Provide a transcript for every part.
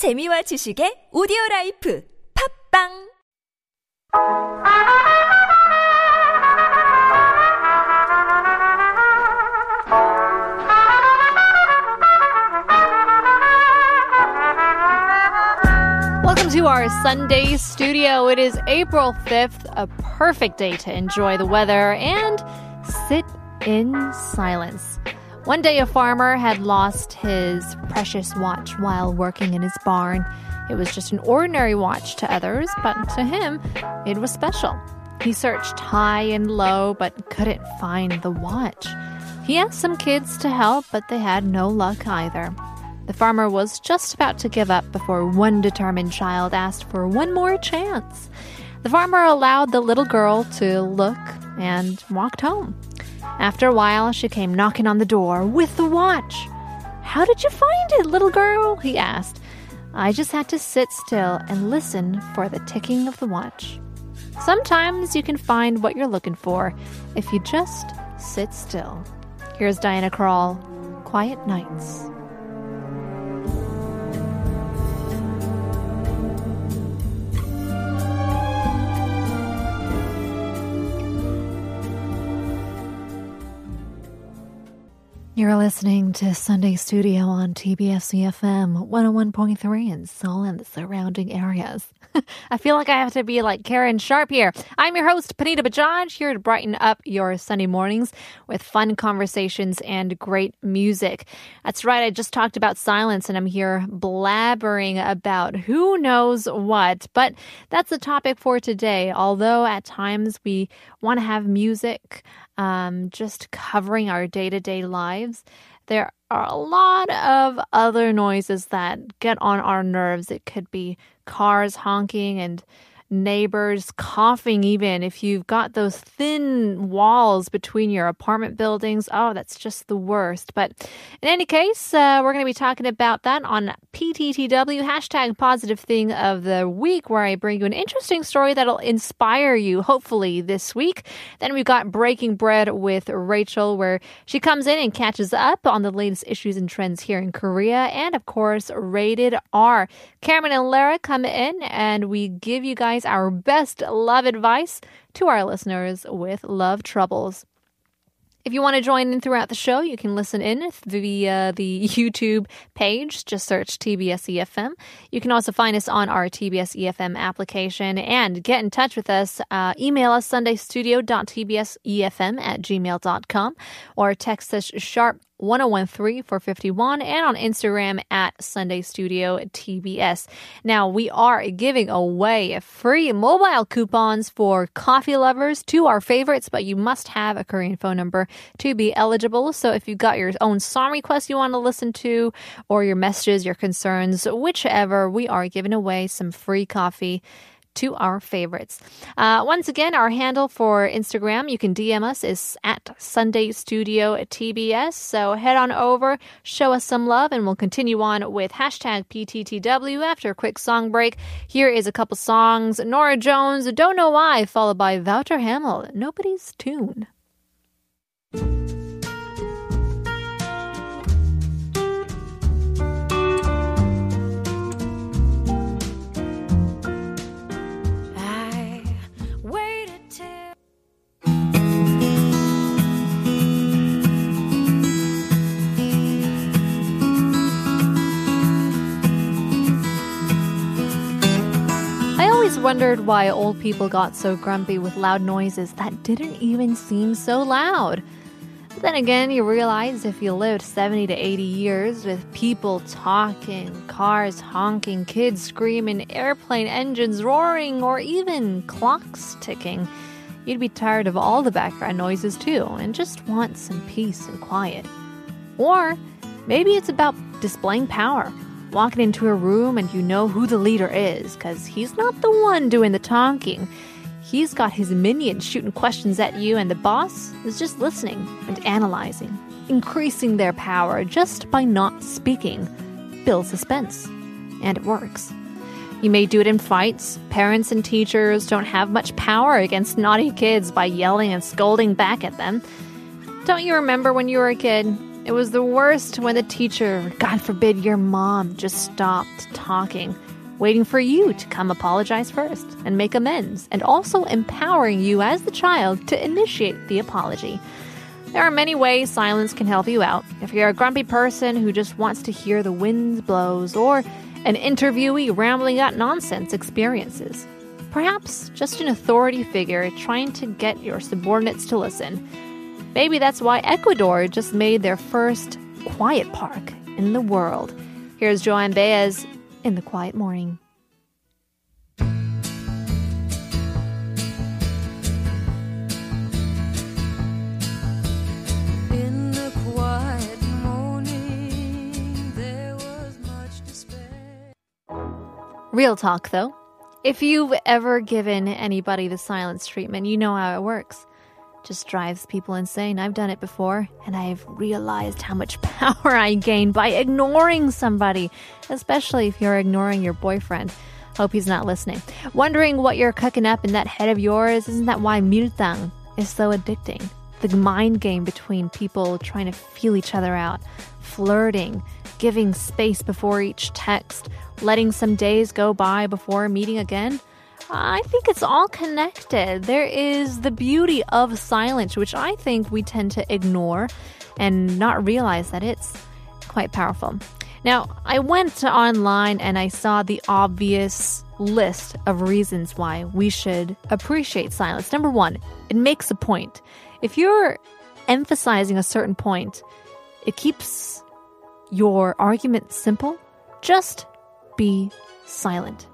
재미와 지식의 오디오 라이프 팝빵 Welcome to our Sunday studio. It is April 5th, a perfect day to enjoy the weather and sit in silence. One day, a farmer had lost his precious watch while working in his barn. It was just an ordinary watch to others, but to him, it was special. He searched high and low, but couldn't find the watch. He asked some kids to help, but they had no luck either. The farmer was just about to give up before one determined child asked for one more chance. The farmer allowed the little girl to look and walked home. After a while, she came knocking on the door with the watch. How did you find it, little girl? he asked. I just had to sit still and listen for the ticking of the watch. Sometimes you can find what you're looking for if you just sit still. Here's Diana Krall, Quiet Nights. You're listening to Sunday Studio on TBS EFM 101.3 in Seoul and the surrounding areas. I feel like I have to be like Karen Sharp here. I'm your host, Panita Bajaj, here to brighten up your Sunday mornings with fun conversations and great music. That's right, I just talked about silence and I'm here blabbering about who knows what. But that's the topic for today. Although at times we want to have music um, just covering our day to day lives, there are a lot of other noises that get on our nerves. It could be cars honking and neighbors coughing, even if you've got those thin walls between your apartment buildings. Oh, that's just the worst. But in any case, uh, we're going to be talking about that on PTTW, hashtag positive thing of the week, where I bring you an interesting story that'll inspire you, hopefully, this week. Then we've got Breaking Bread with Rachel, where she comes in and catches up on the latest issues and trends here in Korea. And of course, Rated R. Cameron and Lara come in and we give you guys our best love advice to our listeners with love troubles. If you want to join in throughout the show, you can listen in via the YouTube page. Just search TBS EFM. You can also find us on our TBS EFM application and get in touch with us. Uh, email us sundaystudio.tbsefm at gmail.com or text us sharp 1013 for 51 and on Instagram at Sunday Studio TBS. Now we are giving away free mobile coupons for coffee lovers to our favorites, but you must have a Korean phone number to be eligible. So if you've got your own song request you want to listen to or your messages, your concerns, whichever, we are giving away some free coffee to our favorites. Uh, once again, our handle for Instagram, you can DM us, is at Sunday Studio TBS. So head on over, show us some love, and we'll continue on with hashtag PTTW after a quick song break. Here is a couple songs Norah Jones, Don't Know Why, followed by Wouter Hamel, Nobody's Tune. Wondered why old people got so grumpy with loud noises that didn't even seem so loud. But then again, you realize if you lived 70 to 80 years with people talking, cars honking, kids screaming, airplane engines roaring, or even clocks ticking, you'd be tired of all the background noises too and just want some peace and quiet. Or maybe it's about displaying power. Walking into a room and you know who the leader is because he's not the one doing the talking. He's got his minions shooting questions at you, and the boss is just listening and analyzing, increasing their power just by not speaking. Build suspense. And it works. You may do it in fights. Parents and teachers don't have much power against naughty kids by yelling and scolding back at them. Don't you remember when you were a kid? It was the worst when the teacher, God forbid your mom, just stopped talking, waiting for you to come apologize first and make amends, and also empowering you as the child to initiate the apology. There are many ways silence can help you out. If you're a grumpy person who just wants to hear the wind blows, or an interviewee rambling out nonsense experiences. Perhaps just an authority figure trying to get your subordinates to listen. Maybe that's why Ecuador just made their first quiet park in the world. Here's Joanne Baez in the quiet morning. In the quiet morning, there was much despair. Real talk, though. If you've ever given anybody the silence treatment, you know how it works. Just drives people insane. I've done it before, and I've realized how much power I gain by ignoring somebody, especially if you're ignoring your boyfriend. Hope he's not listening. Wondering what you're cooking up in that head of yours? Isn't that why miltang is so addicting? The mind game between people trying to feel each other out, flirting, giving space before each text, letting some days go by before meeting again. I think it's all connected. There is the beauty of silence, which I think we tend to ignore and not realize that it's quite powerful. Now, I went online and I saw the obvious list of reasons why we should appreciate silence. Number one, it makes a point. If you're emphasizing a certain point, it keeps your argument simple. Just be silent.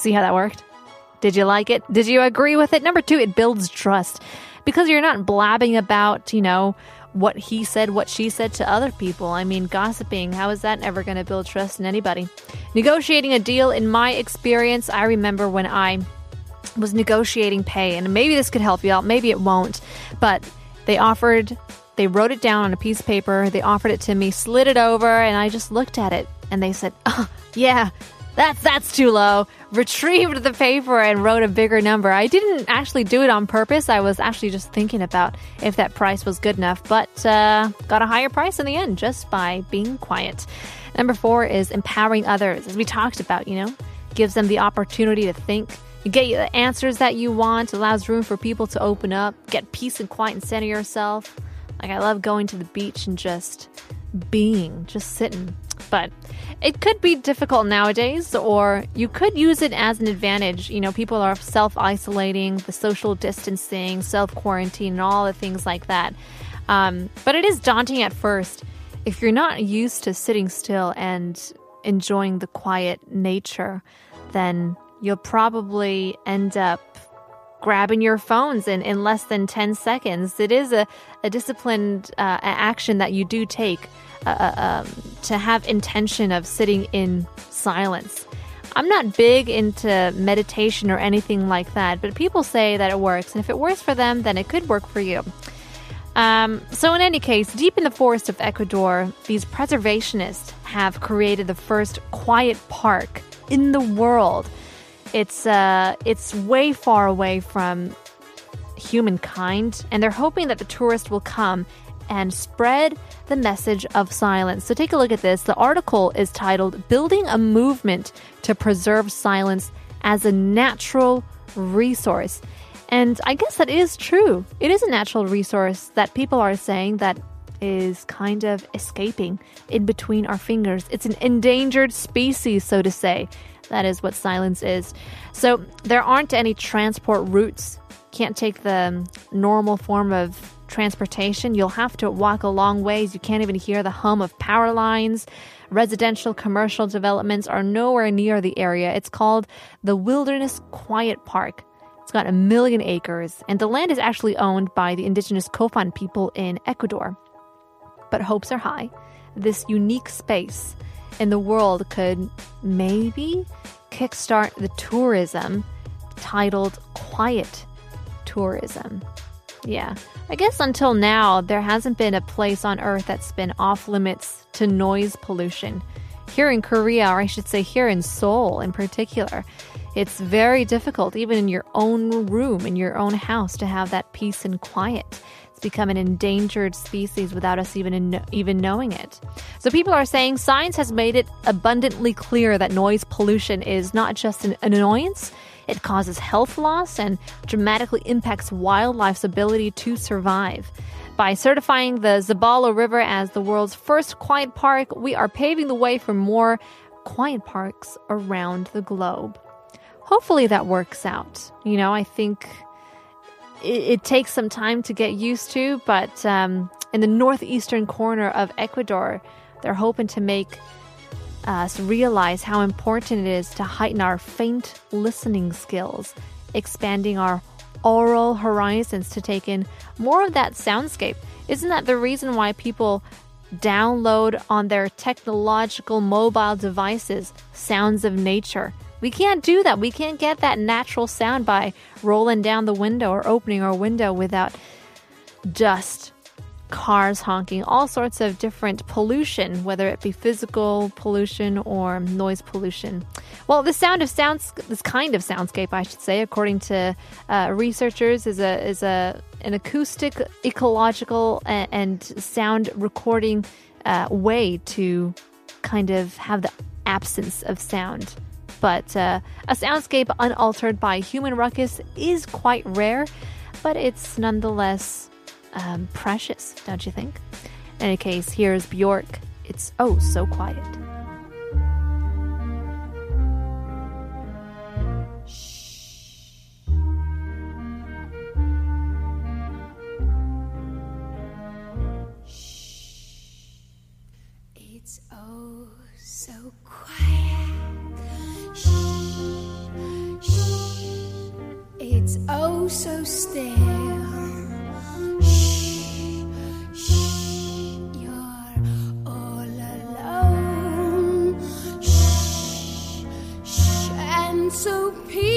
See how that worked? Did you like it? Did you agree with it? Number two, it builds trust because you're not blabbing about, you know, what he said, what she said to other people. I mean, gossiping, how is that ever going to build trust in anybody? Negotiating a deal, in my experience, I remember when I was negotiating pay, and maybe this could help you out, maybe it won't, but they offered, they wrote it down on a piece of paper, they offered it to me, slid it over, and I just looked at it, and they said, oh, yeah, that's that's too low. Retrieved the paper and wrote a bigger number. I didn't actually do it on purpose. I was actually just thinking about if that price was good enough, but uh, got a higher price in the end just by being quiet. Number four is empowering others, as we talked about. You know, gives them the opportunity to think. You get the answers that you want. Allows room for people to open up. Get peace and quiet and center yourself. Like I love going to the beach and just being, just sitting. But it could be difficult nowadays, or you could use it as an advantage. You know, people are self isolating, the social distancing, self quarantine, and all the things like that. Um, but it is daunting at first. If you're not used to sitting still and enjoying the quiet nature, then you'll probably end up grabbing your phones in, in less than 10 seconds. It is a, a disciplined uh, action that you do take uh, um, to have intention of sitting in silence. I'm not big into meditation or anything like that, but people say that it works, and if it works for them, then it could work for you. Um, so, in any case, deep in the forest of Ecuador, these preservationists have created the first quiet park in the world. It's uh, it's way far away from humankind, and they're hoping that the tourists will come and spread the message of silence. So take a look at this. The article is titled Building a Movement to Preserve Silence as a Natural Resource. And I guess that is true. It is a natural resource that people are saying that is kind of escaping in between our fingers. It's an endangered species, so to say. That is what silence is. So there aren't any transport routes. Can't take the normal form of transportation. You'll have to walk a long ways. You can't even hear the hum of power lines. Residential commercial developments are nowhere near the area. It's called the Wilderness Quiet Park. It's got a million acres, and the land is actually owned by the indigenous Kofan people in Ecuador. But hopes are high. This unique space in the world could maybe kickstart the tourism titled Quiet Tourism. Yeah. I guess until now, there hasn't been a place on Earth that's been off limits to noise pollution. Here in Korea, or I should say here in Seoul in particular, it's very difficult, even in your own room, in your own house, to have that peace and quiet. It's become an endangered species without us even in, even knowing it. So people are saying science has made it abundantly clear that noise pollution is not just an annoyance. It causes health loss and dramatically impacts wildlife's ability to survive. By certifying the Zabalo River as the world's first quiet park, we are paving the way for more quiet parks around the globe. Hopefully that works out. You know, I think it, it takes some time to get used to, but um, in the northeastern corner of Ecuador, they're hoping to make us realize how important it is to heighten our faint listening skills, expanding our oral horizons to take in more of that soundscape. Isn't that the reason why people download on their technological mobile devices sounds of nature? We can't do that. We can't get that natural sound by rolling down the window or opening our window without dust, cars honking, all sorts of different pollution, whether it be physical pollution or noise pollution. Well, the sound of sounds, this kind of soundscape, I should say, according to uh, researchers, is a is a an acoustic, ecological, and, and sound recording uh, way to kind of have the absence of sound. But uh, a soundscape unaltered by human ruckus is quite rare, but it's nonetheless um, precious, don't you think? In any case, here's Bjork. It's oh so quiet. It's oh so quiet. Shh, shh. It's oh so still. So peaceful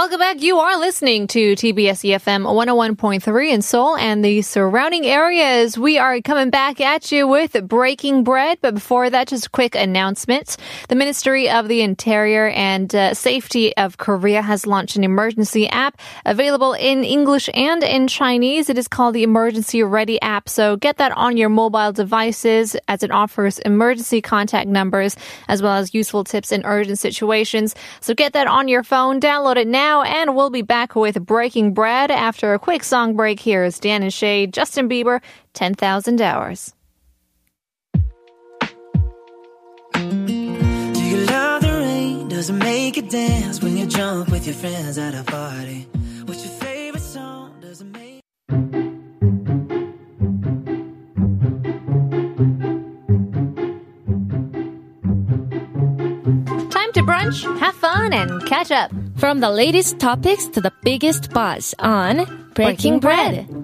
Welcome back. You are listening to TBS EFM 101.3 in Seoul and the surrounding areas. We are coming back at you with Breaking Bread. But before that, just a quick announcement. The Ministry of the Interior and uh, Safety of Korea has launched an emergency app available in English and in Chinese. It is called the Emergency Ready app. So get that on your mobile devices as it offers emergency contact numbers as well as useful tips in urgent situations. So get that on your phone, download it now, and we'll be back with Breaking Bread after a quick song break. Here is Dan and Shay, Justin Bieber, 10,000 Hours. Do you love the rain? Does it make you dance when you jump with your friends at a party? What's your favorite song? Does it make Time to brunch, have fun, and catch up. From the latest topics to the biggest buzz on Breaking, Breaking Bread.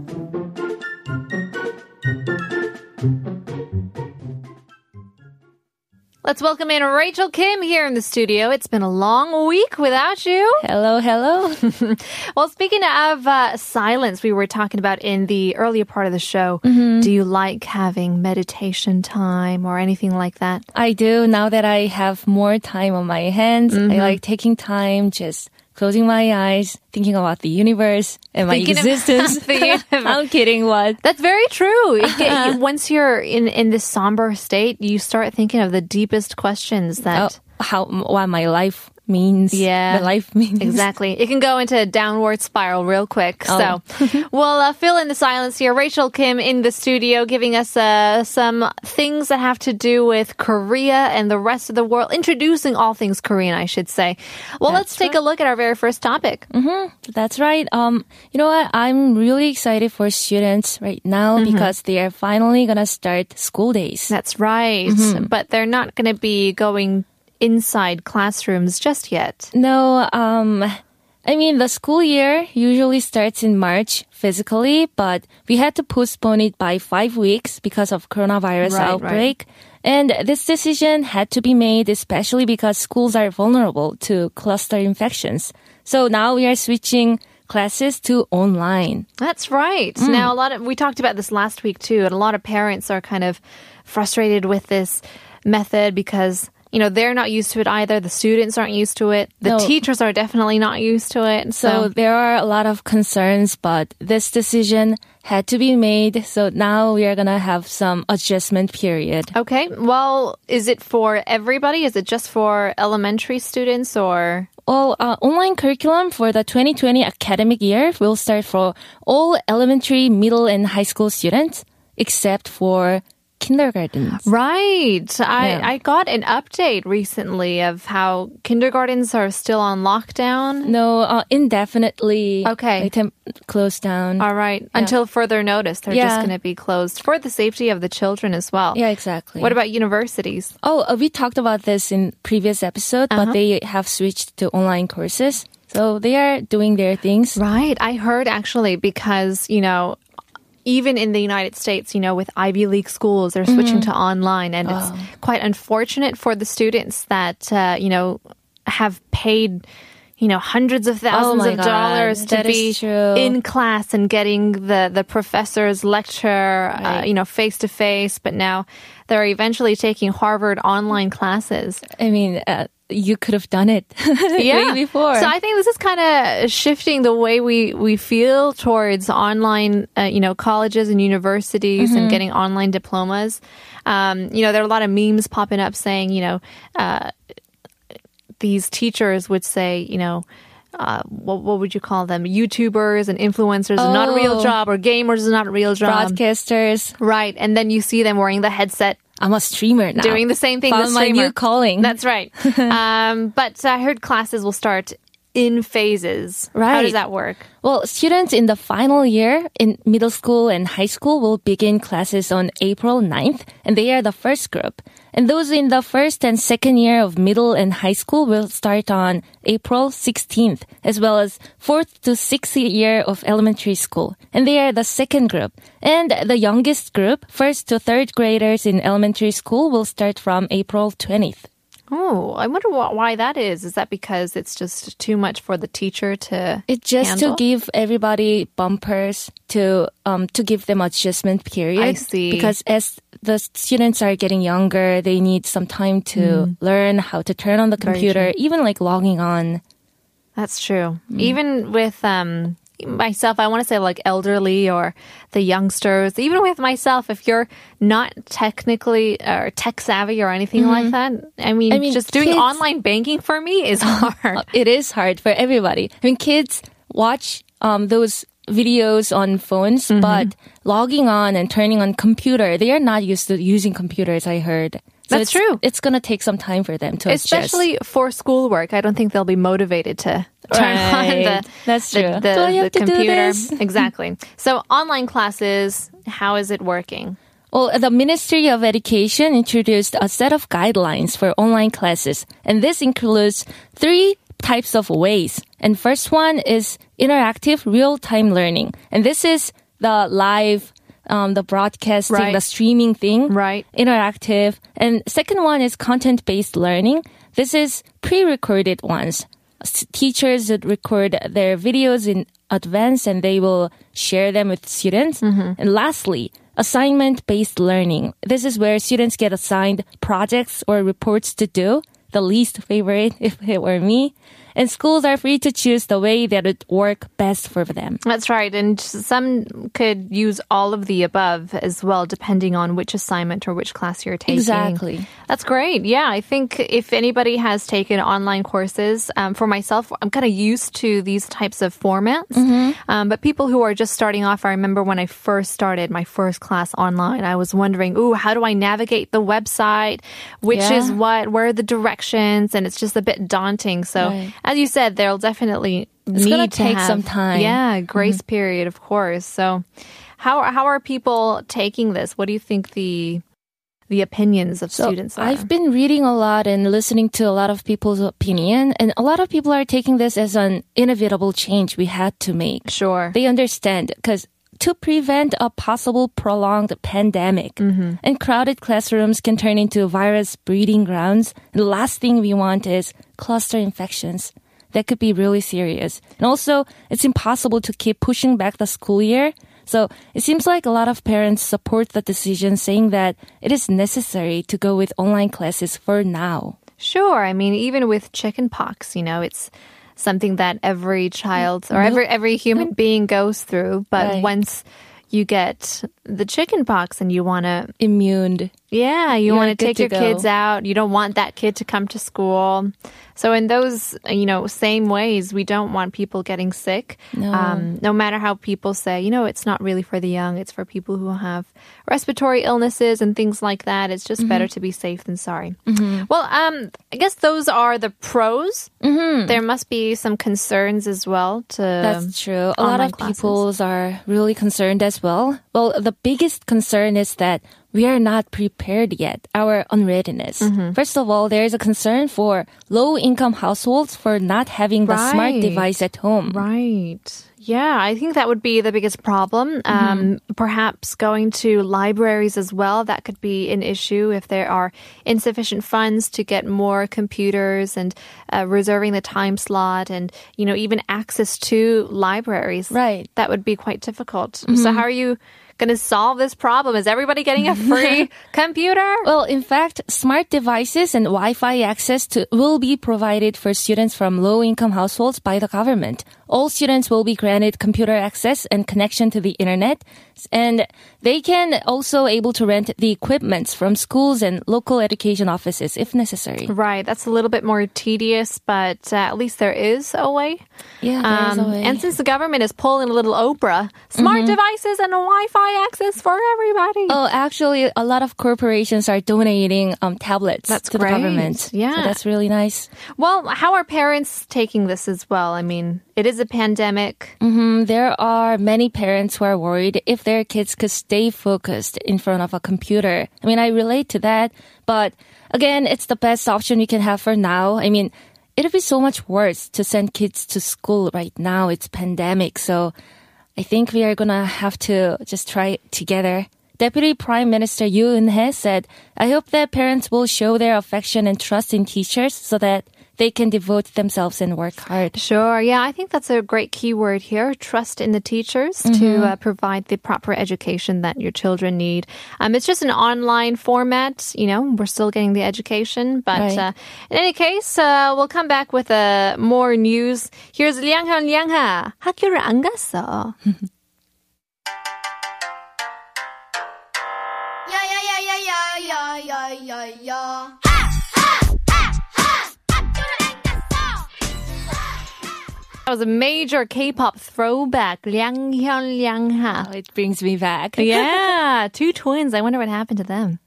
Let's welcome in Rachel Kim here in the studio. It's been a long week without you. Hello, hello. Well, speaking of uh, silence, we were talking about in the earlier part of the show. Do you like having meditation time or anything like that? I do now that I have more time on my hands. Mm-hmm. I like taking time, just closing my eyes, thinking about the universe and my Thinking existence. I'm kidding. What? That's very true. It once you're in, in this somber state, you start thinking of the deepest questions Oh, that. how why my life means? Yeah. the life means Exactly. It can go into a downward spiral real quick. Oh. So we'll uh, fill in the silence here. Rachel Kim in the studio giving us uh, some things that have to do with Korea and the rest of the world, introducing all things Korean, I should say. Well, let's take a look at our very first topic. That's right. Um, you know what? I'm really excited for students right now Mm-hmm. because they are finally gonna start school days. That's right. Mm-hmm. But they're not going to be going inside classrooms just yet. No, um, I mean, the school year usually starts in March physically, but we had to postpone it by five weeks because of coronavirus Right, outbreak. And this decision had to be made especially because schools are vulnerable to cluster infections. So now we are switching classes to online. That's right. Mm. Now, a lot of we talked about this last week too, and a lot of parents are kind of frustrated with this method because you know, they're not used to it either. The students aren't used to it. The No. teachers are definitely not used to it. So So, there are a lot of concerns, but this decision had to be made. So now we are going to have some adjustment period. okay. Well, is it for everybody? Is it just for elementary students or? Well, uh, online curriculum for the 2020 academic year will start for all elementary, middle, and high school students, except for kindergartens. Right. I, Yeah. I got an update recently of how kindergartens are still on lockdown. No, uh, indefinitely. Okay. They can close down. All right. Until further notice, they're just going to be closed for the safety of the children as well. yeah, exactly. What about universities? Oh, uh, we talked about this in previous episode, Uh-huh. but they have switched to online courses. So they are doing their things. Right. I heard actually because, you know, even in the United States, you know, with Ivy League schools, they're switching to online. And it's quite unfortunate for the students that, uh, you know, have paid, you know, hundreds of thousands my of God. dollars to That be in class and getting the, the professor's lecture, uh, you know, face to face. But now they're eventually taking Harvard online classes. I mean, uh, you could have done it way before. So I think this is kind of shifting the way we, we feel towards online, uh, you know, colleges and universities Mm-hmm. and getting online diplomas. Um, you know, there are a lot of memes popping up saying, you know, uh, these teachers would say, you know, uh, what, what would you call them? YouTubers and influencers is not a real Oh. job, or gamers is not a real job. Broadcasters. Right. And then you see them wearing the headset I'm a streamer now. doing the same thing. Found my new calling. That's right. um, but I heard classes will start in phases. Right. How does that work? Well, students in the final year in middle school and high school will begin classes on April 9th, and they are the first group. And those in the first and second year of middle and high school will start on April 16th, as well as fourth to sixth year of elementary school. And they are the second group. And the youngest group, first to third graders in elementary school, will start from April 20th. Oh, I wonder wh- why that is. Is that because it's just too much for the teacher to It's just handle? to give everybody bumpers to um to give them adjustment period. I see. Because as the students are getting younger, they need some time to learn how to turn on the Mm. Computer, even like logging on. That's true. Mm. Even with um myself, I want to say like elderly or the youngsters. Even with myself, if you're not technically or tech savvy or anything like that, I mean, Mm-hmm. I mean, just doing online banking for me is hard. It is hard for everybody. I mean, kids watch um those videos on phones, Mm-hmm. but logging on and turning on computer, they are not used to using computers. I heard. So That's it's- true. It's gonna take some time for them to adjust. Especially for schoolwork, I don't think they'll be motivated to turn on the That's true. the, Do the do computer. exactly. So online classes, how is it working? Well, the Ministry of Education introduced a set of guidelines for online classes, and this includes three types of ways. And first one is interactive real-time learning, and this is the live, um, the broadcasting, Right. the streaming thing, Right. Interactive, and second one is content-based learning. This is pre-recorded ones. S- Teachers would record their videos in advance, and they will share them with students. And lastly, assignment based learning. This is where students get assigned projects or reports to do, the least favorite if it were me. And schools are free to choose the way that would work best for them. That's right. And some could use all of the above as well, depending on which assignment or which class you're taking. Exactly. That's great. Yeah. I think if anybody has taken online courses, um, for myself, I'm kind of used to these types of formats. Um, but people who are just starting off, I remember when I first started my first class online, I was wondering, ooh, how do I navigate the website? Which Yeah. is what? Where are the directions? And it's just a bit daunting. So, Right. As you said, there'll definitely It's need to take have- some time. Yeah, mm-hmm. grace period, of course. So, how how are people taking this? What do you think the the opinions of So students are? I've been reading a lot and listening to a lot of people's opinion, and a lot of people are taking this as an inevitable change we had to make. sure. They understand because to prevent a possible prolonged pandemic mm-hmm. and crowded classrooms can turn into virus breeding grounds. The last thing we want is cluster infections. That could be really serious. And also, it's impossible to keep pushing back the school year So it seems like a lot of parents support the decision saying that it is necessary to go with online classes for now. Sure. I mean, even with chickenpox, you know, it's something that every child or mm-hmm. every every human mm-hmm. being goes through. But Right. once you get the chicken pox and you want to, Immune. Yeah, you You're want to take to your go. kids out. You don't want that kid to come to school. So in those, you know, same ways, we don't want people getting sick. No. Um, no matter how people say, you know, it's not really for the young. It's for people who have respiratory illnesses and things like that. It's just Mm-hmm. better to be safe than sorry. Well, um, I guess those are the pros. Mm-hmm. There must be some concerns as well. To That's true. A lot of classes. people are really concerned as well. Well, the biggest concern is that we are not prepared yet, our unreadiness. Mm-hmm. First of all, there is a concern for low income households for not having the smart device at home. Right. Yeah, I think that would be the biggest problem. Um, perhaps going to libraries as well, that could be an issue if there are insufficient funds to get more computers and uh, reserving the time slot and, you know, even access to libraries. Right. That would be quite difficult. So, how are you going to solve this problem? Is everybody getting a free computer? Well, in fact, smart devices and Wi-Fi access to, will be provided for students from low-income households by the government. All students will be granted computer access and connection to the internet, and they can also able to rent the equipments from schools and local education offices if necessary. Right. That's a little bit more tedious, but uh, at least there is a way. Yeah, there's a Um, way. and since the government is pulling a little Oprah, smart devices and a Wi-Fi access for everybody. Oh, actually, a lot of corporations are donating um, tablets That's to great. the government. Yeah. so that's really nice. Well, how are parents taking this as well? I mean, it is a pandemic. Mm, there are many parents who are worried if their kids could stay focused in front of a computer. I mean, I relate to that, but again, it's the best option we can have for now. I mean, it'd be so much worse to send kids to school right now. It's pandemic, so I think we are gonna have to just try it together. Deputy Prime Minister Yoo Eun-hye said, I hope that parents will show their affection and trust in teachers so that they can devote themselves and work hard. Sure. Yeah, I think that's a great key word here. Trust in the teachers to uh, provide the proper education that your children need. Um, it's just an online format. You know, we're still getting the education, but Right. uh, in any case, uh, we'll come back with uh, more news. Here's Liang Han Liang Ha. 학교를 안 갔어. Yeah, yeah, yeah, yeah, yeah, yeah, yeah, yeah. That was a major K-pop throwback. Liang Hyun Liang Ha. It brings me back. yeah, two twins. I wonder what happened to them.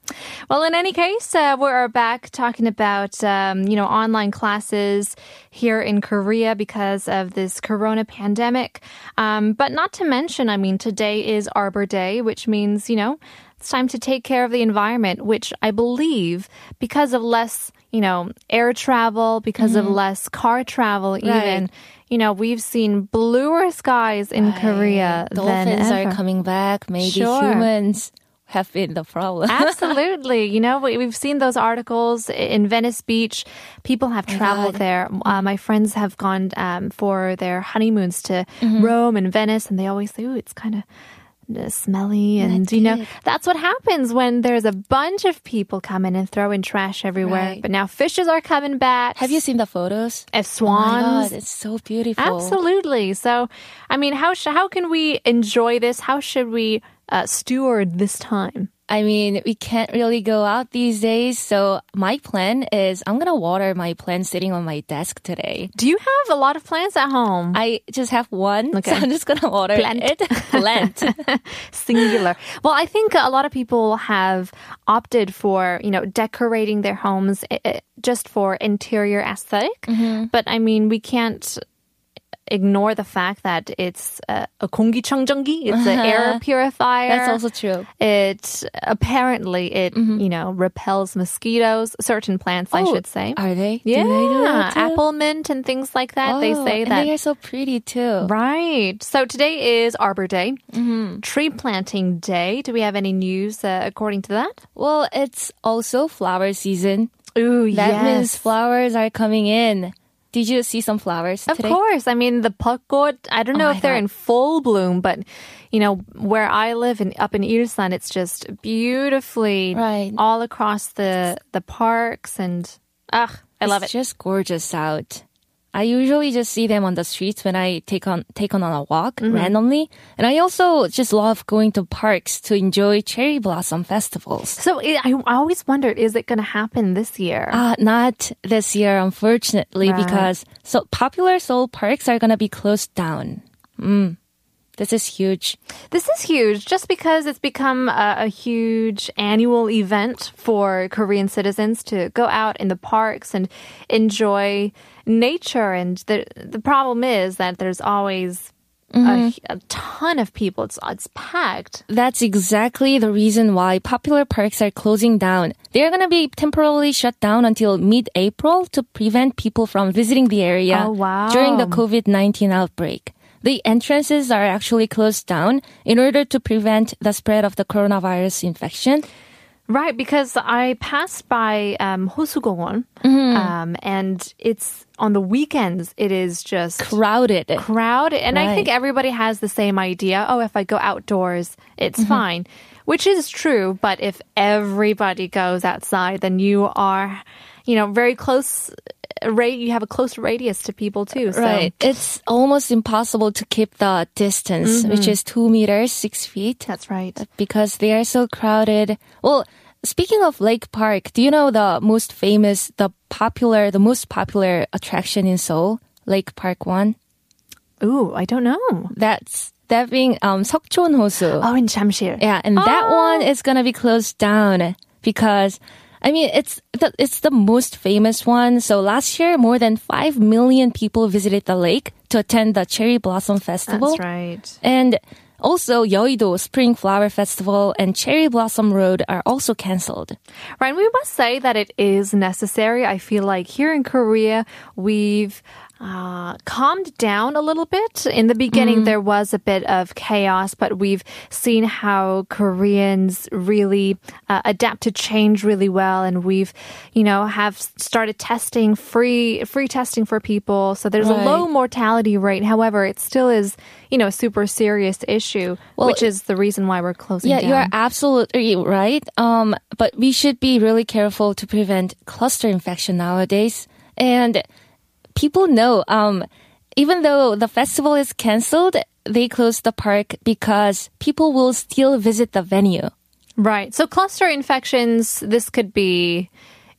Well, in any case, uh, we're back talking about um, you know online classes here in Korea because of this Corona pandemic. Um, but not to mention, I mean, today is Arbor Day, which means you know it's time to take care of the environment. Which I believe because of less you know air travel, because of less car travel, even. You know, we've seen bluer skies in Korea than Dolphins are coming back. Maybe Sure. humans have been the problem. Absolutely. You know, we, we've seen those articles in Venice Beach. People have traveled God. there. Uh, my friends have gone um, for their honeymoons to Mm-hmm. Rome and Venice, and they always say, ooh, it's kind of smelly and That's you know that's what happens when there's a bunch of people coming and throwing trash everywhere Right. but now fishes are coming back have you seen the photos? as Oh my swans God, it's so beautiful. Absolutely. So, I mean, how sh- how can we enjoy this? How should we uh, steward this time? I mean, we can't really go out these days. So my plan is I'm gonna water my plant sitting on my desk today. Do you have a lot of plants at home? I just have one, Okay. so I'm just gonna water Plant. it. Plant. Singular. Well, I think a lot of people have opted for, you know, decorating their homes eh, eh, just for interior esthetic But I mean, we can't ignore the fact that it's uh, a 공기청정기, it's an air purifier. That's also true. It apparently it you know repels mosquitoes. Certain plants, I Oh, should say. Are they? Yeah, Do they do that too? apple mint and things like that. they Oh, say and that. they are so pretty too. Right. So today is Arbor Day, Mm-hmm. tree planting day. Do we have any news uh, according to that? Well, it's also flower season. Ooh, That means flowers are coming in. Did you see some flowers Of today? course. I mean, the 벚꽃, I don't oh know Oh if they're God. in full bloom, but, you know, where I live in, up in Ilsan, it's just beautifully Right. all across the, the parks and, ugh, I love it's it. just gorgeous out. I usually just see them on the streets when I take on take on on a walk Mm-hmm. randomly, and I also just love going to parks to enjoy cherry blossom festivals. So it, I, always wondered, is it going to happen this year? Uh, not this year, unfortunately, Right. because so popular Seoul parks are gonna be closed down. Mm. This is huge. This is huge just because it's become a, a huge annual event for Korean citizens to go out in the parks and enjoy nature. And the, the problem is that there's always a, mm-hmm. a ton of people. It's, it's packed. That's exactly the reason why popular parks are closing down. They are going to be temporarily shut down until mid-April to prevent people from visiting the area Oh, wow. during the COVID-19 outbreak. The entrances are actually closed down in order to prevent the spread of the coronavirus infection. Right, because I passed by um, Hosugongwon, Mm-hmm. um, and it's on the weekends. It is just Crowded. crowd and i think everybody has the same idea oh if i go outdoors it's Mm-hmm. fine which is true but if everybody goes outside then you are you know very close you have a close radius to people too so Right. It's almost impossible to keep the distance, which is two meters, six feet. that's right because they are so crowded. Well, speaking of Lake Park, do you know the most famous, the popular, the most popular attraction in Seoul? Lake Park One. ooh i don't know That's that being um Seokchon Hosu. oh in Jamsil Yeah, and that one is gonna be closed down because. I mean, it's the, it's the most famous one. So last year, more than 5 million people visited the lake to attend the Cherry Blossom Festival. that's right And also, Yoido Spring Flower Festival and Cherry Blossom Road are also cancelled. Right, we must say that it is necessary. I feel like here in Korea, we've uh, calmed down a little bit. In the beginning, there was a bit of chaos, but we've seen how Koreans really uh, adapt to change really well, and we've, you know, have started testing free free testing for people. So there's Right. a low mortality rate. However, it still is, you know, a super serious issue, Well, which is the reason why we're closing Yeah, down. you are absolutely right. Um, but we should be really careful to prevent cluster infection nowadays. And people know, um, even though the festival is cancelled, they closed the park because people will still visit the venue. Right. So cluster infections, this could be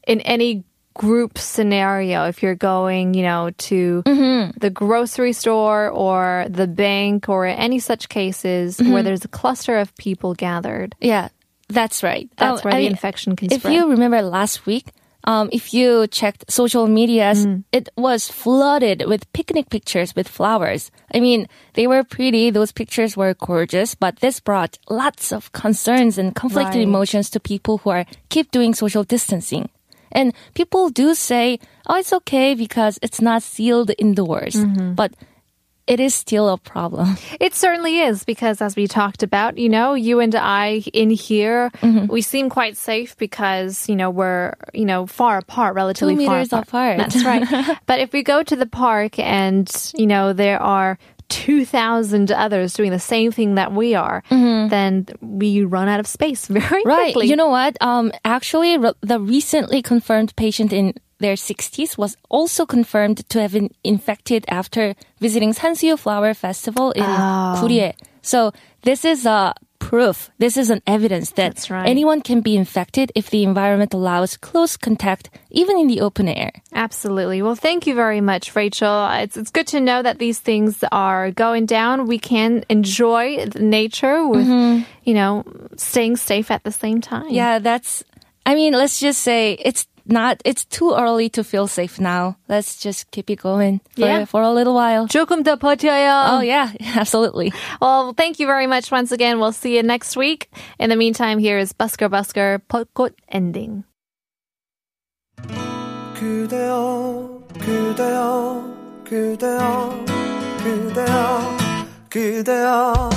in any group scenario if you're going, you know, to the grocery store or the bank or any such cases where there's a cluster of people gathered. Yeah, that's right. That's Um, where I the mean, infection can If spread. you remember last week, um, if you checked social medias, Mm. it was flooded with picnic pictures with flowers. I mean, they were pretty. Those pictures were gorgeous, but this brought lots of concerns and conflicted Right. emotions to people who are keep doing social distancing. And people do say, "Oh, it's okay because it's not sealed indoors," Mm-hmm. but it is still a problem. It certainly is because, as we talked about, you know, you and I in here, Mm-hmm. we seem quite safe because, you know, we're, you know, far apart, relatively Two far meters apart. That's right. but if we go to the park and, you know, there are 2,000 others doing the same thing that we are, then we run out of space very Mm-hmm. Right. quickly. You know what? Um, actually, re- the recently confirmed patient in their 60s was also confirmed to have been infected after visiting Sansuyu Flower Festival in Oh. Korea. So this is a proof. This is an evidence that That's right. anyone can be infected if the environment allows close contact, even in the open air. Absolutely. Well, thank you very much, Rachel. It's, it's good to know that these things are going down. We can enjoy the nature with, mm-hmm. you know, staying safe at the same time. Yeah, that's. I mean, let's just say it's not. It's too early to feel safe now. Let's just keep it going for, Yeah. for a little while. 조금 더 버텨요. Oh yeah, absolutely. Well, thank you very much once again. We'll see you next week. In the meantime, here is Busker Busker 벚꽃 ending. 그대여 그대여 그대여 그대여 그대여